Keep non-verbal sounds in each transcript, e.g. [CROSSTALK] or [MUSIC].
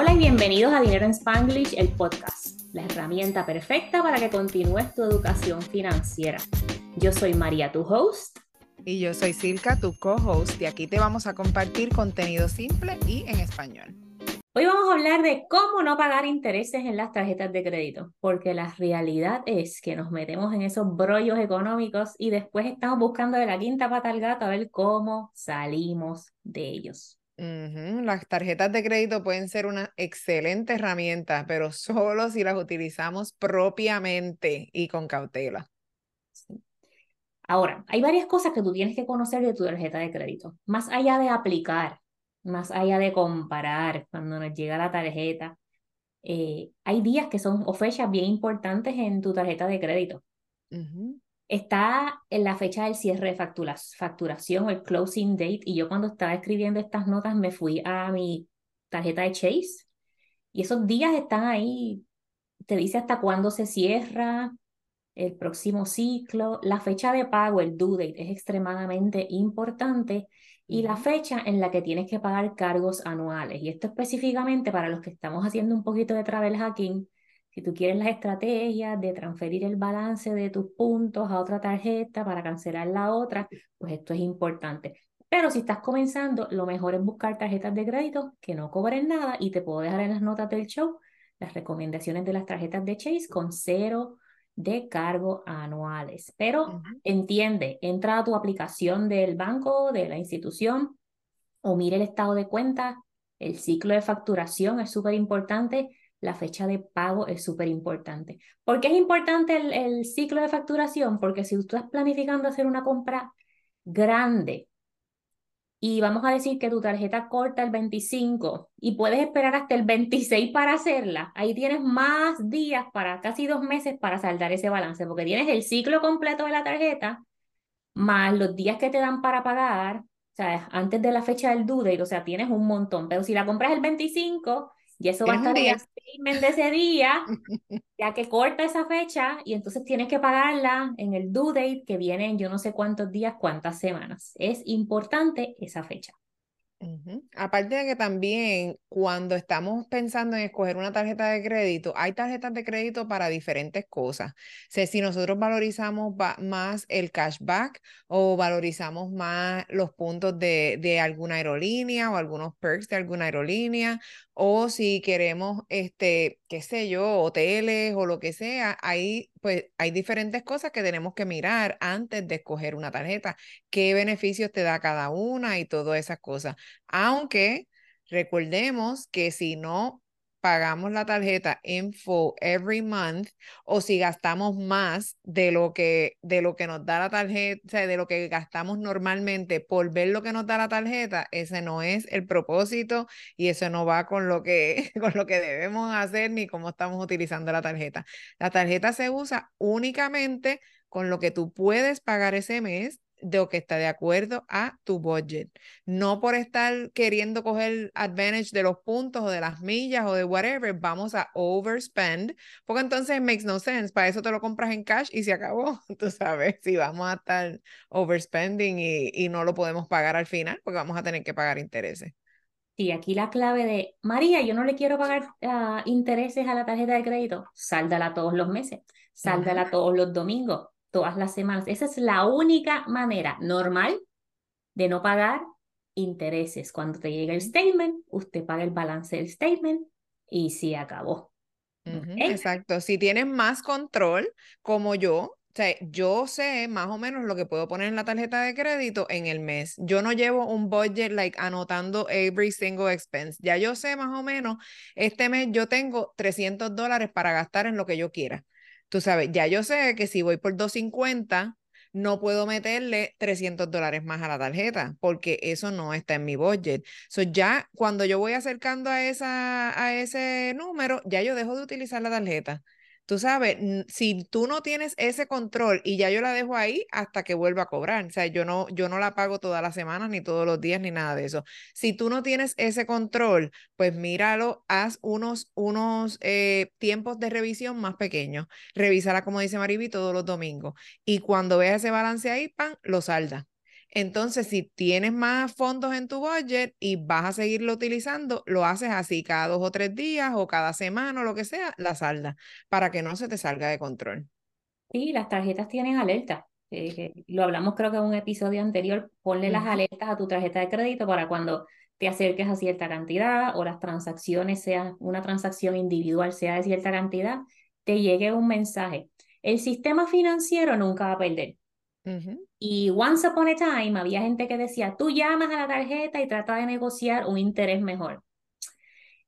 Hola y bienvenidos a Dinero en Spanglish, el podcast, la herramienta perfecta para que continúes tu educación financiera. Yo soy María, tu host. Y yo soy Silka, tu co-host, y aquí te vamos a compartir contenido simple y en español. Hoy vamos a hablar de cómo no pagar intereses en las tarjetas de crédito, porque la realidad es que nos metemos en esos brollos económicos y después estamos buscando de la quinta pata al gato a ver cómo salimos de ellos. Las tarjetas de crédito pueden ser una excelente herramienta, pero solo si las utilizamos propiamente y con cautela. Ahora, hay varias cosas que tú tienes que conocer de tu tarjeta de crédito, más allá de aplicar, más allá de comparar cuando nos llega la tarjeta. Eh, hay días que son o fechas bien importantes en tu tarjeta de crédito está en la fecha del cierre de facturación, el closing date, y yo cuando estaba escribiendo estas notas me fui a mi tarjeta de Chase y esos días están ahí, te dice hasta cuándo se cierra el próximo ciclo, la fecha de pago, el due date es extremadamente importante y la fecha en la que tienes que pagar cargos anuales. Y esto específicamente para los que estamos haciendo un poquito de travel hacking, si tú quieres las estrategias de transferir el balance de tus puntos a otra tarjeta para cancelar la otra, pues esto es importante. Pero si estás comenzando, lo mejor es buscar tarjetas de crédito que no cobren nada y te puedo dejar en las notas del show las recomendaciones de las tarjetas de Chase con cero de cargo anuales. Pero entiende, entra a tu aplicación del banco, de la institución o mire el estado de cuenta. El ciclo de facturación es súper importante la fecha de pago es súper importante. ¿Por qué es importante el, ciclo de facturación? Porque si tú estás planificando hacer una compra grande y vamos a decir que tu tarjeta corta el 25 y puedes esperar hasta el 26 para hacerla, ahí tienes más días para casi dos meses para saldar ese balance, porque tienes el ciclo completo de la tarjeta más los días que te dan para pagar, o sea, antes de la fecha del due o sea, tienes un montón, pero si la compras el 25 y eso va a estar en el statement de ese día, [LAUGHS] ya que corta esa fecha y entonces tienes que pagarla en el due date que viene en yo no sé cuántos días, cuántas semanas. Es importante esa fecha. Aparte de que también cuando estamos pensando en escoger una tarjeta de crédito, hay tarjetas de crédito para diferentes cosas. O si nosotros valorizamos más el cashback o valorizamos más los puntos de, de alguna aerolínea o algunos perks de alguna aerolínea, o si queremos, este, qué sé yo, hoteles o lo que sea, ahí pues hay diferentes cosas que tenemos que mirar antes de escoger una tarjeta, qué beneficios te da cada una y todas esas cosas. Aunque recordemos que si no pagamos la tarjeta en full every month o si gastamos más de lo que de lo que nos da la tarjeta, de lo que gastamos normalmente por ver lo que nos da la tarjeta, ese no es el propósito y eso no va con lo que [LAUGHS] con lo que debemos hacer ni cómo estamos utilizando la tarjeta. La tarjeta se usa únicamente con lo que tú puedes pagar ese mes de lo que está de acuerdo a tu budget. No por estar queriendo coger advantage de los puntos o de las millas o de whatever, vamos a overspend, porque entonces makes no sense. Para eso te lo compras en cash y se acabó. [LAUGHS] Tú sabes, si vamos a estar overspending y, y no lo podemos pagar al final, porque vamos a tener que pagar intereses. Sí, aquí la clave de María, yo no le quiero pagar ah, intereses a la tarjeta de crédito, sáldala todos los meses, sáldala todos los domingos, todas las semanas. Esa es la única manera normal de no pagar intereses. Cuando te llega el statement, usted paga el balance del statement y se acabó. Exacto. Si tienes más control, como yo, o sea, yo sé más o menos lo que puedo poner en la tarjeta de crédito en el mes. Yo no llevo un budget like anotando every single expense. Ya yo sé más o menos, este mes yo tengo 300 dólares para gastar en lo que yo quiera. Tú sabes, ya yo sé que si voy por 250, no puedo meterle 300 dólares más a la tarjeta porque eso no está en mi budget. So ya cuando yo voy acercando a, esa, a ese número, ya yo dejo de utilizar la tarjeta. Tú sabes, si tú no tienes ese control y ya yo la dejo ahí hasta que vuelva a cobrar, o sea, yo no, yo no la pago todas las semanas, ni todos los días, ni nada de eso. Si tú no tienes ese control, pues míralo, haz unos, unos eh, tiempos de revisión más pequeños. Revísala, como dice Mariby, todos los domingos. Y cuando veas ese balance ahí, pan, lo salda. Entonces, si tienes más fondos en tu budget y vas a seguirlo utilizando, lo haces así cada dos o tres días o cada semana o lo que sea, la salda, para que no se te salga de control. Sí, las tarjetas tienen alerta. Eh, lo hablamos creo que en un episodio anterior, ponle las alertas a tu tarjeta de crédito para cuando te acerques a cierta cantidad o las transacciones sean, una transacción individual sea de cierta cantidad, te llegue un mensaje. El sistema financiero nunca va a perder. Y once upon a time había gente que decía, tú llamas a la tarjeta y trata de negociar un interés mejor.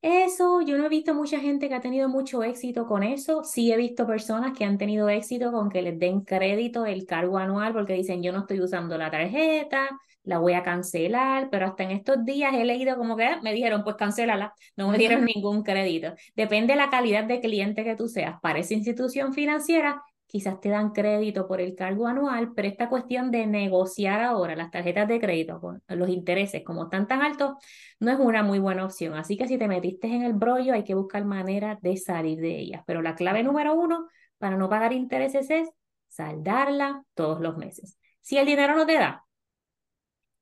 Eso, yo no he visto mucha gente que ha tenido mucho éxito con eso. Sí he visto personas que han tenido éxito con que les den crédito el cargo anual porque dicen, yo no estoy usando la tarjeta, la voy a cancelar, pero hasta en estos días he leído como que me dijeron, pues cancélala, no me dieron ningún crédito. Depende de la calidad de cliente que tú seas. Para esa institución financiera, quizás te dan crédito por el cargo anual, pero esta cuestión de negociar ahora las tarjetas de crédito con los intereses como están tan altos, no es una muy buena opción. Así que si te metiste en el brollo, hay que buscar manera de salir de ellas. Pero la clave número uno para no pagar intereses es saldarla todos los meses. Si el dinero no te da,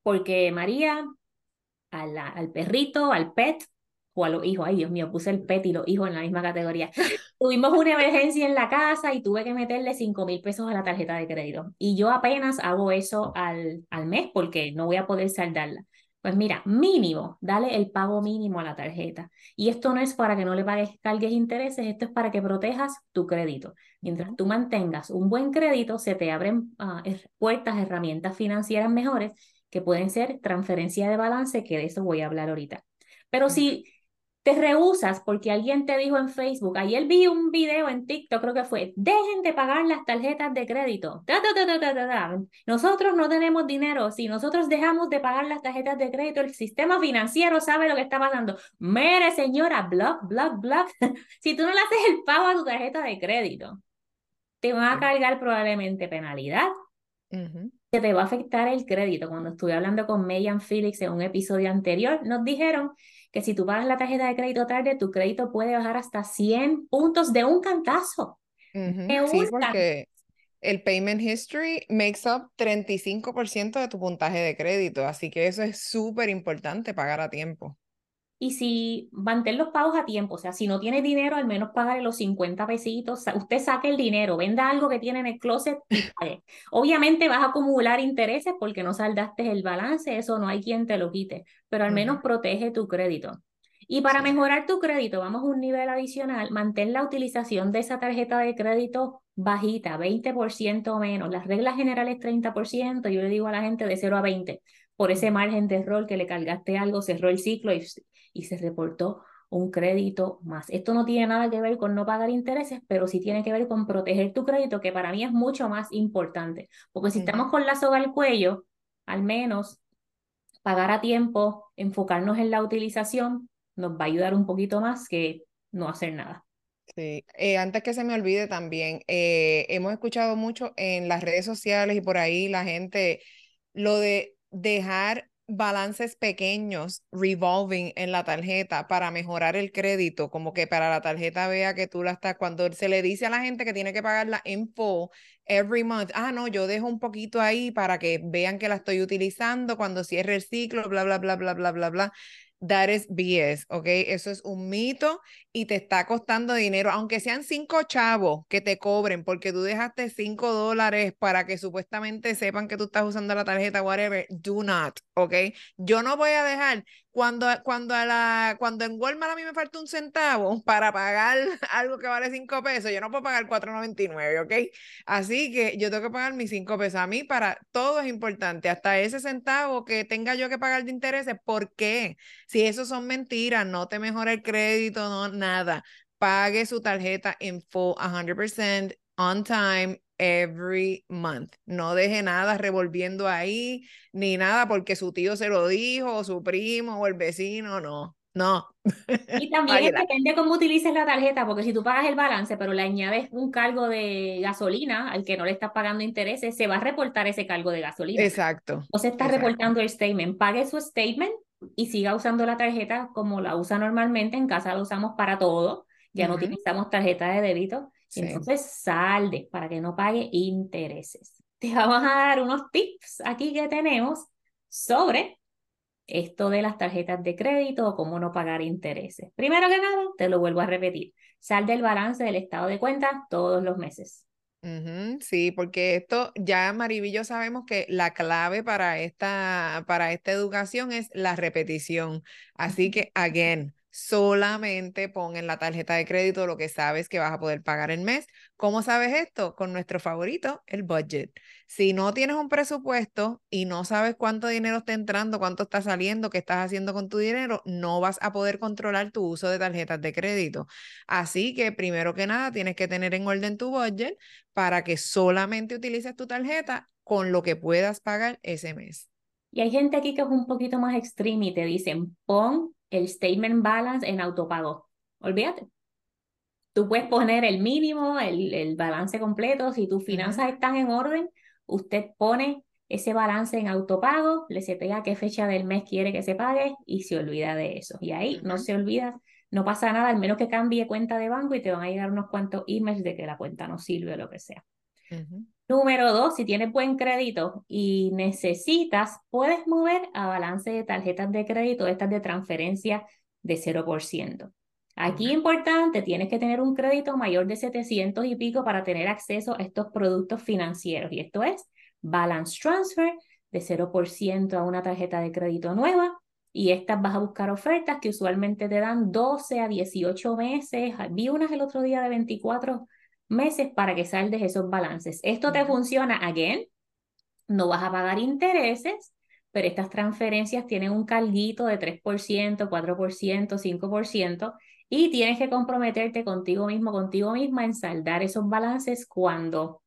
porque María, al perrito, al pet, o a los hijos. Ay, Dios mío, puse el pet y los hijos en la misma categoría. Tuvimos una emergencia en la casa y tuve que meterle 5 mil pesos a la tarjeta de crédito. Y yo apenas hago eso al, al mes porque no voy a poder saldarla. Pues mira, mínimo, dale el pago mínimo a la tarjeta. Y esto no es para que no le pagues cargues intereses, esto es para que protejas tu crédito. Mientras tú mantengas un buen crédito, se te abren uh, puertas, herramientas financieras mejores que pueden ser transferencia de balance, que de eso voy a hablar ahorita. Pero si te rehusas porque alguien te dijo en Facebook, ayer vi un video en TikTok, creo que fue, dejen de pagar las tarjetas de crédito. nosotros no tenemos dinero. Si nosotros dejamos de pagar las tarjetas de crédito, el sistema financiero sabe lo que está pasando. Mere, señora, block, block, block. [LAUGHS] si tú no le haces el pago a tu tarjeta de crédito, te van a cargar probablemente penalidad. Que te va a afectar el crédito. Cuando estuve hablando con Megan Felix en un episodio anterior, nos dijeron que si tú pagas la tarjeta de crédito tarde, tu crédito puede bajar hasta 100 puntos de un cantazo. sí, porque el payment history makes up 35% de tu puntaje de crédito, así que eso es súper importante pagar a tiempo. Y si mantén los pagos a tiempo, o sea, si no tiene dinero, al menos pague los 50 pesitos, usted saque el dinero, venda algo que tiene en el closet y [LAUGHS] pague. Obviamente vas a acumular intereses porque no saldaste el balance, eso no hay quien te lo quite, pero al menos protege tu crédito. Y para mejorar tu crédito, vamos a un nivel adicional, mantén la utilización de esa tarjeta de crédito bajita, 20% o menos. Las reglas generales 30%, yo le digo a la gente de 0 a 20. Por ese margen de error que le cargaste algo, cerró el ciclo y y se reportó un crédito más. Esto no tiene nada que ver con no pagar intereses, pero sí tiene que ver con proteger tu crédito, que para mí es mucho más importante, porque si estamos con la soga al cuello, al menos pagar a tiempo, enfocarnos en la utilización, nos va a ayudar un poquito más que no hacer nada. Sí, eh, antes que se me olvide también, eh, hemos escuchado mucho en las redes sociales y por ahí la gente lo de dejar balances pequeños revolving en la tarjeta para mejorar el crédito, como que para la tarjeta vea que tú la estás, cuando se le dice a la gente que tiene que pagarla en full every month, ah, no, yo dejo un poquito ahí para que vean que la estoy utilizando cuando cierre el ciclo, bla, bla, bla, bla, bla, bla, bla. That is BS, ¿ok? Eso es un mito y te está costando dinero, aunque sean cinco chavos que te cobren porque tú dejaste cinco dólares para que supuestamente sepan que tú estás usando la tarjeta, whatever, do not, ¿ok? Yo no voy a dejar cuando, cuando, a la, cuando en Walmart a mí me falta un centavo para pagar [LAUGHS] algo que vale cinco pesos, yo no puedo pagar 4.99, ¿ok? Así que yo tengo que pagar mis cinco pesos. A mí para todo es importante, hasta ese centavo que tenga yo que pagar de intereses. ¿Por qué? Si eso son mentiras, no te mejora el crédito, no, nada. Pague su tarjeta en full, 100% on time, every month. No deje nada revolviendo ahí, ni nada porque su tío se lo dijo, o su primo, o el vecino, no. No. Y [LAUGHS] también depende cómo utilices la tarjeta, porque si tú pagas el balance, pero le añades un cargo de gasolina al que no le estás pagando intereses, se va a reportar ese cargo de gasolina. Exacto. O se está reportando el statement. Pague su statement y siga usando la tarjeta como la usa normalmente. En casa la usamos para todo. Ya no utilizamos tarjeta de débito. Entonces salde para que no pague intereses. te vamos a dar unos tips aquí que tenemos sobre esto de las tarjetas de crédito o cómo no pagar intereses. Primero que nada, te lo vuelvo a repetir, sal del balance del estado de cuenta todos los meses. sí, porque esto ya Maribillo sabemos que la clave para esta, para esta educación es la repetición. Así que, again, solamente pon en la tarjeta de crédito lo que sabes que vas a poder pagar el mes. ¿Cómo sabes esto? Con nuestro favorito, el budget. Si no tienes un presupuesto y no sabes cuánto dinero está entrando, cuánto está saliendo, qué estás haciendo con tu dinero, no vas a poder controlar tu uso de tarjetas de crédito. Así que primero que nada tienes que tener en orden tu budget para que solamente utilices tu tarjeta con lo que puedas pagar ese mes. Y hay gente aquí que es un poquito más extreme y te dicen, pon el statement balance en autopago. Olvídate. Tú puedes poner el mínimo, el, el balance completo. Si tus finanzas están en orden, usted pone ese balance en autopago, le setea qué fecha del mes quiere que se pague y se olvida de eso. Y ahí no se olvida, no pasa nada, al menos que cambie cuenta de banco y te van a llegar unos cuantos emails de que la cuenta no sirve o lo que sea. Número dos, si tienes buen crédito y necesitas, puedes mover a balance de tarjetas de crédito, estas de transferencia de 0%. Aquí importante, tienes que tener un crédito mayor de 700 y pico para tener acceso a estos productos financieros. Y esto es balance transfer de 0% a una tarjeta de crédito nueva. Y estas vas a buscar ofertas que usualmente te dan 12 a 18 meses. Vi unas el otro día de 24 meses para que saldes esos balances. Esto te funciona, again, no vas a pagar intereses, pero estas transferencias tienen un carguito de 3%, 4%, 5% y tienes que comprometerte contigo mismo, contigo misma en saldar esos balances cuando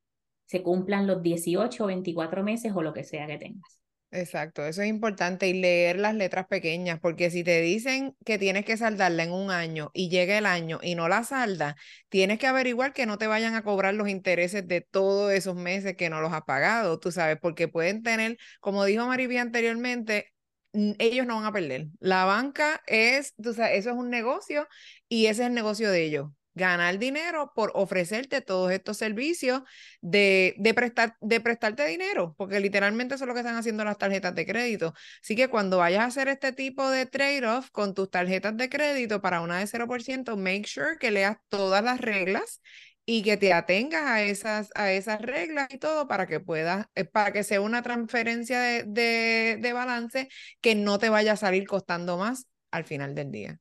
se cumplan los 18 o 24 meses o lo que sea que tengas. Exacto, eso es importante y leer las letras pequeñas, porque si te dicen que tienes que saldarla en un año y llega el año y no la salda, tienes que averiguar que no te vayan a cobrar los intereses de todos esos meses que no los has pagado, tú sabes, porque pueden tener, como dijo Maribí anteriormente, ellos no van a perder. La banca es, tú sabes, eso es un negocio y ese es el negocio de ellos ganar dinero por ofrecerte todos estos servicios de, de, prestar, de prestarte dinero, porque literalmente eso es lo que están haciendo las tarjetas de crédito. Así que cuando vayas a hacer este tipo de trade-off con tus tarjetas de crédito para una de 0%, make sure que leas todas las reglas y que te atengas a esas, a esas reglas y todo para que puedas, eh, para que sea una transferencia de, de, de balance que no te vaya a salir costando más al final del día.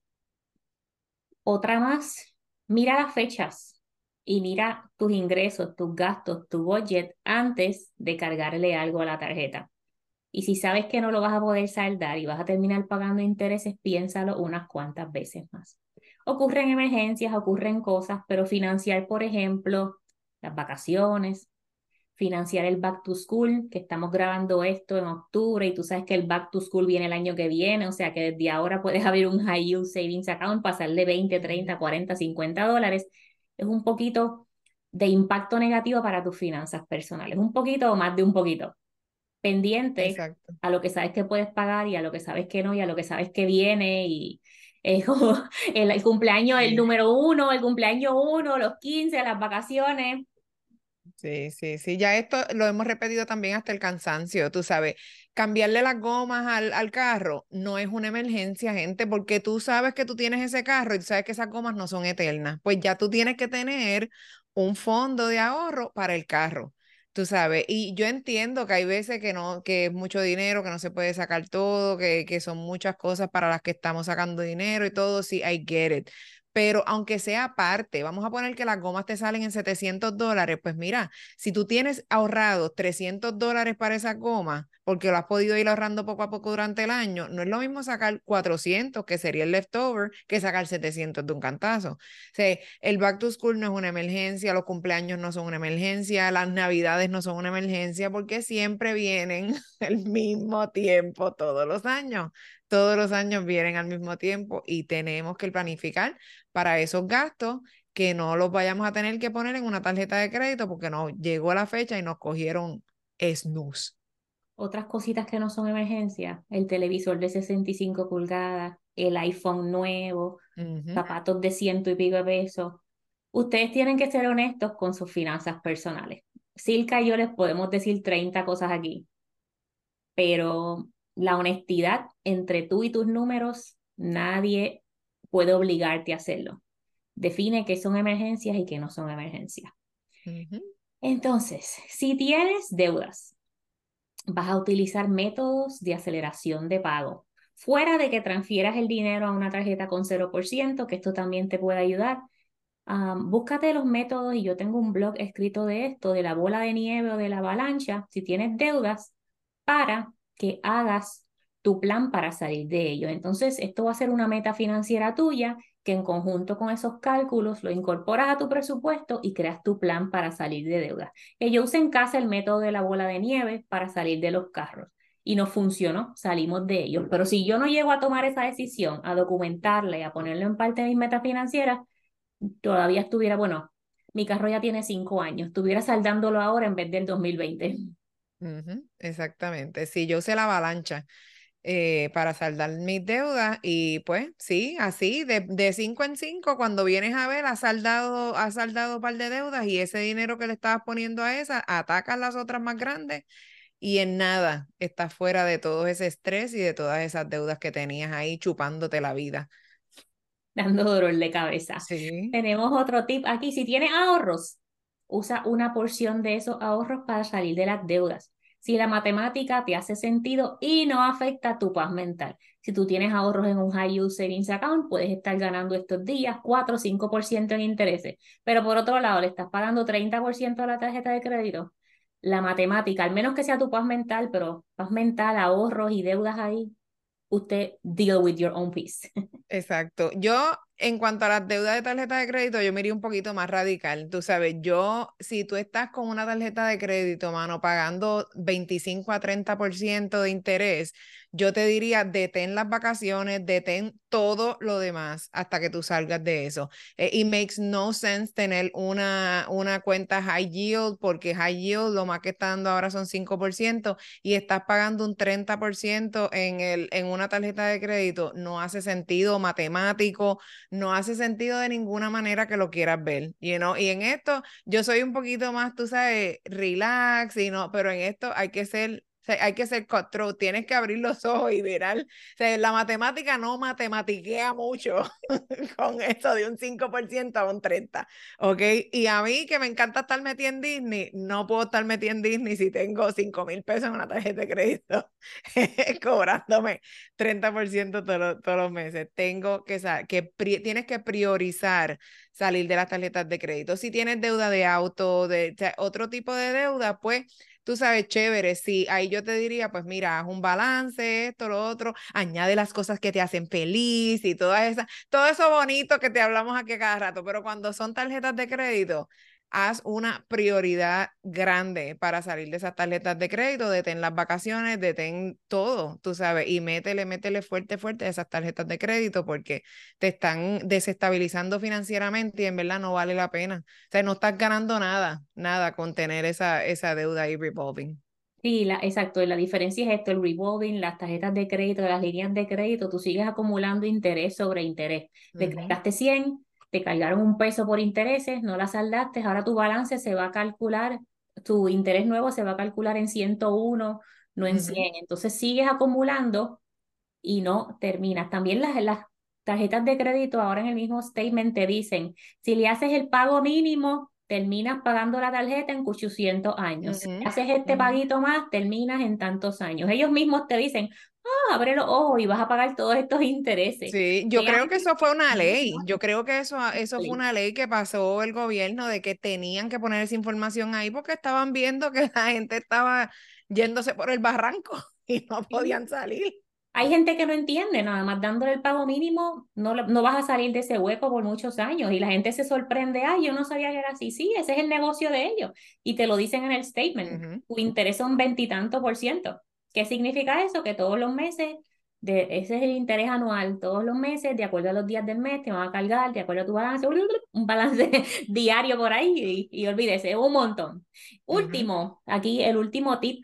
Otra más mira las fechas y mira tus ingresos, tus gastos, tu budget antes de cargarle algo a la tarjeta. Y si sabes que no lo vas a poder saldar y vas a terminar pagando intereses, piénsalo unas cuantas veces más. Ocurren emergencias, ocurren cosas, pero financiar, por ejemplo, las vacaciones, financiar el back to school, que estamos grabando esto en octubre y tú sabes que el back to school viene el año que viene, o sea que desde ahora puedes [LAUGHS] abrir un high yield savings account, pasarle 20, 30, 40, 50 dólares. Es un poquito de impacto negativo para tus finanzas personales, un poquito o más de un poquito. Pendiente a lo que sabes que puedes pagar y a lo que sabes que no y a lo que sabes que viene y [LAUGHS] el, el cumpleaños, el número uno, el cumpleaños uno, los 15, las vacaciones Sí, sí, sí, ya esto lo hemos repetido también hasta el cansancio, tú sabes, cambiarle las gomas al, al, carro no es una emergencia, gente, porque tú sabes que tú tienes ese carro y tú sabes que esas gomas no son eternas, pues ya tú tienes que tener un fondo de ahorro para el carro, tú sabes, y yo entiendo que hay veces que no, que es mucho dinero, que no se puede sacar todo, que, que son muchas cosas para las que estamos sacando dinero y todo, sí, I get it, pero aunque sea parte, vamos a poner que las gomas te salen en 700 dólares, pues mira, si tú tienes ahorrado 300 dólares para esa goma, porque lo has podido ir ahorrando poco a poco durante el año, no es lo mismo sacar 400, que sería el leftover, que sacar 700 de un cantazo. O sea, el back to school no es una emergencia, los cumpleaños no son una emergencia, las navidades no son una emergencia, porque siempre vienen [LAUGHS] el mismo tiempo todos los años todos los años vienen al mismo tiempo y tenemos que planificar para esos gastos que no los vayamos a tener que poner en una tarjeta de crédito porque no llegó la fecha y nos cogieron snus. Otras cositas que no son emergencia, el televisor de 65 pulgadas, el iPhone nuevo, zapatos de ciento y pico de pesos. Ustedes tienen que ser honestos con sus finanzas personales Silka y yo les podemos decir 30 cosas aquí, pero la honestidad entre tú y tus números, nadie puede obligarte a hacerlo. Define qué son emergencias y qué no son emergencias. Entonces, si tienes deudas, vas a utilizar métodos de aceleración de pago. Fuera de que transfieras el dinero a una tarjeta con 0%, que esto también te puede ayudar, búscate los métodos y yo tengo un blog escrito de esto, de la bola de nieve o de la avalancha, si tienes deudas, para que hagas tu plan para salir de ello. Entonces, esto va a ser una meta financiera tuya que en conjunto con esos cálculos lo incorporas a tu presupuesto y creas tu plan para salir de deudas. Yo usé en casa el método de la bola de nieve para salir de los carros y no funcionó, salimos de ellos. Pero si yo no llego a tomar esa decisión, a documentarla y a ponerlo en parte de mis metas financieras, todavía estuviera, bueno, mi carro ya tiene cinco años, estuviera saldándolo ahora en vez del 2020 exactamente. Sí, yo usé la avalancha eh, para saldar mis deudas y pues sí, así, de, de cinco en cinco, cuando vienes a ver, has saldado, has saldado un par de deudas y ese dinero que le estabas poniendo a esa, atacas las otras más grandes y en nada estás fuera de todo ese estrés y de todas esas deudas que tenías ahí chupándote la vida. Dando dolor de cabeza. Sí. Tenemos otro tip aquí, si tienes ahorros, usa una porción de esos ahorros para salir de las deudas. Si la matemática te hace sentido y no afecta tu paz mental. Si tú tienes ahorros en un high use savings account, puedes estar ganando estos días 4 o 5% en intereses. Pero por otro lado, le estás pagando 30% a la tarjeta de crédito. La matemática, al menos que sea tu paz mental, pero paz mental, ahorros y deudas ahí, usted deal with your own peace. [LAUGHS] Exacto. Yo en cuanto a las deudas de tarjeta de crédito, yo me iría un poquito más radical. Tú sabes, yo, si tú estás con una tarjeta de crédito, mano, pagando 25 a 30% de interés, yo te diría, detén las vacaciones, detén todo lo demás hasta que tú salgas de eso. Eh, it makes no sense tener una, una cuenta high yield porque high yield lo más que está dando ahora son 5% y estás pagando un 30% en, el, en una tarjeta de crédito. No hace sentido matemático, no hace sentido de ninguna manera que lo quieras ver, you know? Y en esto yo soy un poquito más, tú sabes, relax y no, pero en esto hay que ser hay que ser control, tienes que abrir los ojos y mirar. O sea, la matemática no matematiquea mucho [LAUGHS] con eso de un 5% a un 30%, ¿ok? Y a mí que me encanta estar metida en Disney, no puedo estar metida en Disney si tengo 5 mil pesos en una tarjeta de crédito [LAUGHS] cobrándome 30% todos, todos los meses. Tengo que, que tienes que priorizar salir de las tarjetas de crédito. Si tienes deuda de auto, de otro tipo de deuda, pues tú sabes, chévere, sí, ahí yo te diría, pues mira, haz un balance, esto, lo otro, añade las cosas que te hacen feliz y todas esas, todo eso bonito que te hablamos aquí cada rato, pero cuando son tarjetas de crédito, haz una prioridad grande para salir de esas tarjetas de crédito, detén las vacaciones, detén todo, tú sabes, y métele, métele fuerte, fuerte a esas tarjetas de crédito porque te están desestabilizando financieramente y en verdad no vale la pena. O sea, no estás ganando nada, nada con tener esa, esa deuda ahí revolving. Sí, la, exacto. La diferencia es esto, el revolving, las tarjetas de crédito, las líneas de crédito, tú sigues acumulando interés sobre interés. Te uh 100, te cargaron un peso por intereses, no la saldaste, ahora tu balance se va a calcular, tu interés nuevo se va a calcular en 101, no en 100. Entonces sigues acumulando y no terminas. También las, las tarjetas de crédito ahora en el mismo statement te dicen, si le haces el pago mínimo, terminas pagando la tarjeta en 800 años. Si haces este paguito más, terminas en tantos años. Ellos mismos te dicen, ah, abre los ojos y vas a pagar todos estos intereses. Sí, yo creo que eso fue una ley. Yo creo que eso, eso fue una ley que pasó el gobierno de que tenían que poner esa información ahí porque estaban viendo que la gente estaba yéndose por el barranco [LAUGHS] y no podían salir. Hay gente que no entiende, nada más dándole el pago mínimo, no, no vas a salir de ese hueco por muchos años y la gente se sorprende, ay, yo no sabía que era así, sí, ese es el negocio de ellos y te lo dicen en el statement, tu interés son veintitantos por ciento. ¿Qué significa eso? Que todos los meses, de, ese es el interés anual, todos los meses, de acuerdo a los días del mes, te van a cargar, de acuerdo a tu balance, [LAUGHS] un balance [LAUGHS] diario por ahí y, y olvídese, un montón. Último, aquí el último tip,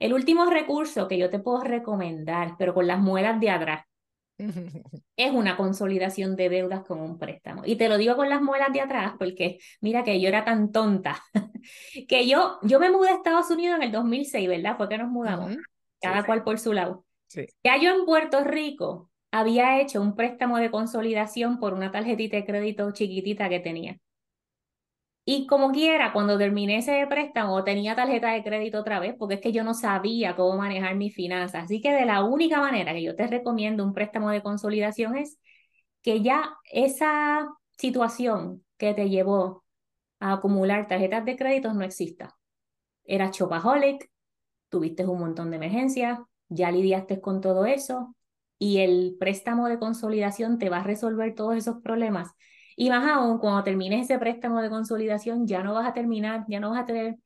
el último recurso que yo te puedo recomendar, pero con las muelas de atrás, [LAUGHS] es una consolidación de deudas con un préstamo. Y te lo digo con las muelas de atrás porque mira que yo era tan tonta [LAUGHS] que yo, yo me mudé a Estados Unidos en el 2006, ¿verdad? Fue que nos mudamos, cada cual por su lado. Sí. Ya yo en Puerto Rico había hecho un préstamo de consolidación por una tarjetita de crédito chiquitita que tenía. Y como quiera, cuando terminé ese préstamo, tenía tarjeta de crédito otra vez, porque es que yo no sabía cómo manejar mis finanzas. Así que de la única manera que yo te recomiendo un préstamo de consolidación es que ya esa situación que te llevó a acumular tarjetas de crédito no exista. Eras chopaholic, tuviste un montón de emergencias, ya lidiaste con todo eso y el préstamo de consolidación te va a resolver todos esos problemas y más aún, cuando termines ese préstamo de consolidación, ya no vas a terminar, ya no vas a tener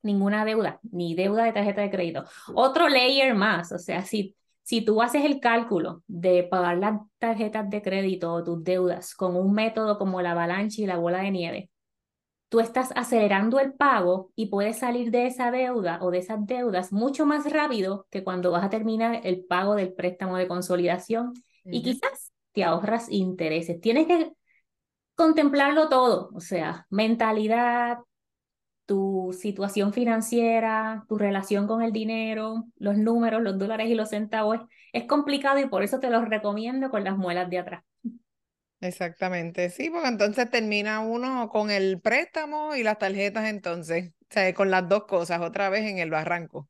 ninguna deuda, ni deuda de tarjeta de crédito. Otro layer más, o sea, si, si tú haces el cálculo de pagar las tarjetas de crédito o tus deudas con un método como la avalancha y la bola de nieve, tú estás acelerando el pago y puedes salir de esa deuda o de esas deudas mucho más rápido que cuando vas a terminar el pago del préstamo de consolidación y quizás te ahorras intereses. Tienes que contemplarlo todo, o sea, mentalidad, tu situación financiera, tu relación con el dinero, los números, los dólares y los centavos. Es complicado y por eso te los recomiendo con las muelas de atrás. Exactamente, sí, porque entonces termina uno con el préstamo y las tarjetas entonces, o sea, con las dos cosas otra vez en el barranco.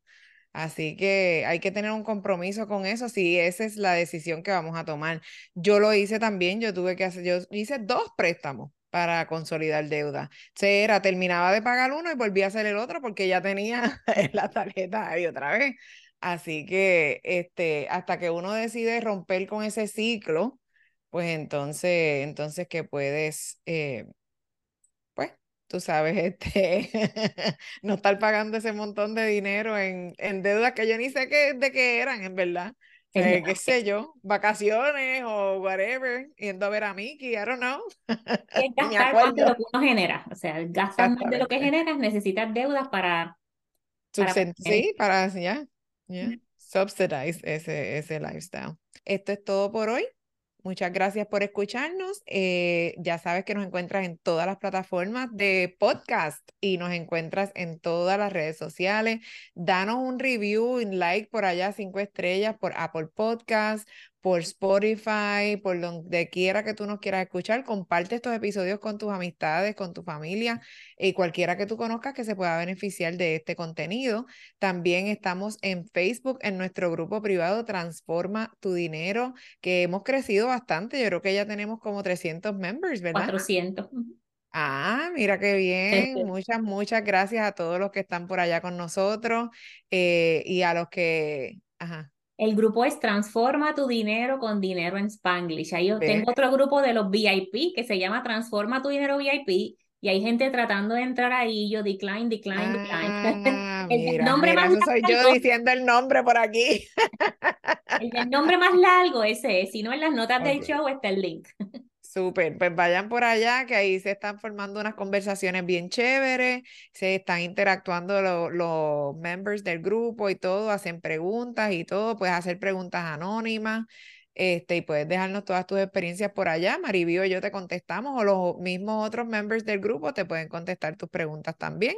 Así que hay que tener un compromiso con eso si esa es la decisión que vamos a tomar. Yo lo hice también, yo tuve que hacer, yo hice dos préstamos para consolidar deuda. O era, terminaba de pagar uno y volví a hacer el otro porque ya tenía [LAUGHS] la tarjeta ahí otra vez. Así que este, hasta que uno decide romper con ese ciclo, pues entonces, entonces que puedes eh, tú sabes, este, [LAUGHS] no estar pagando ese montón de dinero en, en deudas que yo ni sé qué, de qué eran, en verdad. Eh, qué [LAUGHS] sé yo, vacaciones o whatever, yendo a ver a Mickey, I don't know. Es [LAUGHS] gastar más de lo que uno genera, o sea, gastar más de lo que generas, necesitas deudas para... para sí, para, ya, subsidize ese, ese lifestyle. Esto es todo por hoy. Muchas gracias por escucharnos. Eh, ya sabes que nos encuentras en todas las plataformas de podcast y nos encuentras en todas las redes sociales. Danos un review, un like por allá, cinco estrellas por Apple Podcast, por Spotify, por donde quiera que tú nos quieras escuchar. Comparte estos episodios con tus amistades, con tu familia y cualquiera que tú conozcas que se pueda beneficiar de este contenido. También estamos en Facebook, en nuestro grupo privado Transforma tu Dinero, que hemos crecido bastante. Yo creo que ya tenemos como 300 members, ¿verdad? 400. Ah, mira qué bien. Muchas, muchas gracias a todos los que están por allá con nosotros eh, y a los que... Ajá. El grupo es Transforma tu dinero con dinero en Spanglish. Ahí tengo otro grupo de los VIP que se llama Transforma tu dinero VIP y hay gente tratando de entrar ahí. Yo decline, decline, decline. Ah, [LAUGHS] el nombre más largo, soy yo diciendo el nombre por aquí. [LAUGHS] el, nombre más largo ese es. Si no, en las notas del show está el link. [LAUGHS] Súper, pues vayan por allá, que ahí se están formando unas conversaciones bien chéveres, se están interactuando los members del grupo y todo, hacen preguntas y todo, puedes hacer preguntas anónimas, este, y puedes dejarnos todas tus experiencias por allá, Maribio y yo te contestamos, o los mismos otros members del grupo te pueden contestar tus preguntas también.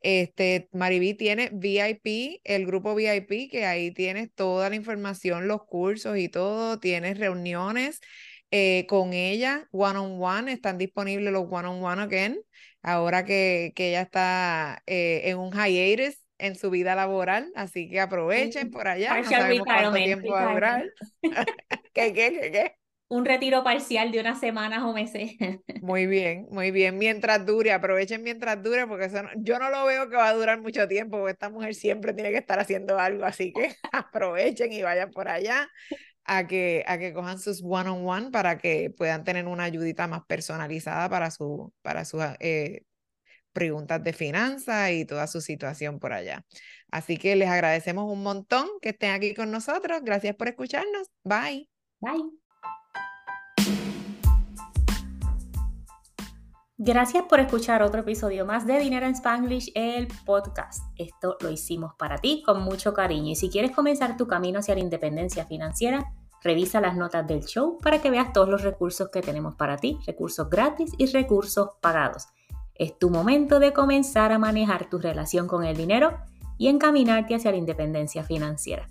Este, Maribí tiene VIP, el grupo VIP, que ahí tienes toda la información, los cursos y todo, tienes reuniones eh, con ella, one on one, están disponibles los one on one again, ahora que, que ella está eh, en un hiatus en su vida laboral, así que aprovechen por allá. No sabemos cuánto tiempo va a durar. [LAUGHS] ¿Qué, qué, qué, qué? Un retiro parcial de unas semanas o meses. [LAUGHS] Muy bien, muy bien. Mientras dure, aprovechen mientras dure, porque eso yo no lo veo que va a durar mucho tiempo, porque esta mujer siempre tiene que estar haciendo algo, así que [LAUGHS] aprovechen y vayan por allá a que, a que cojan sus one-on-one para que puedan tener una ayudita más personalizada para, su, para sus eh, preguntas de finanzas y toda su situación por allá. Así que les agradecemos un montón que estén aquí con nosotros. Gracias por escucharnos. Bye. Bye. Gracias por escuchar otro episodio más de Dinero en Spanglish, el podcast. Esto lo hicimos para ti con mucho cariño y si quieres comenzar tu camino hacia la independencia financiera, revisa las notas del show para que veas todos los recursos que tenemos para ti, recursos gratis y recursos pagados. Es tu momento de comenzar a manejar tu relación con el dinero y encaminarte hacia la independencia financiera.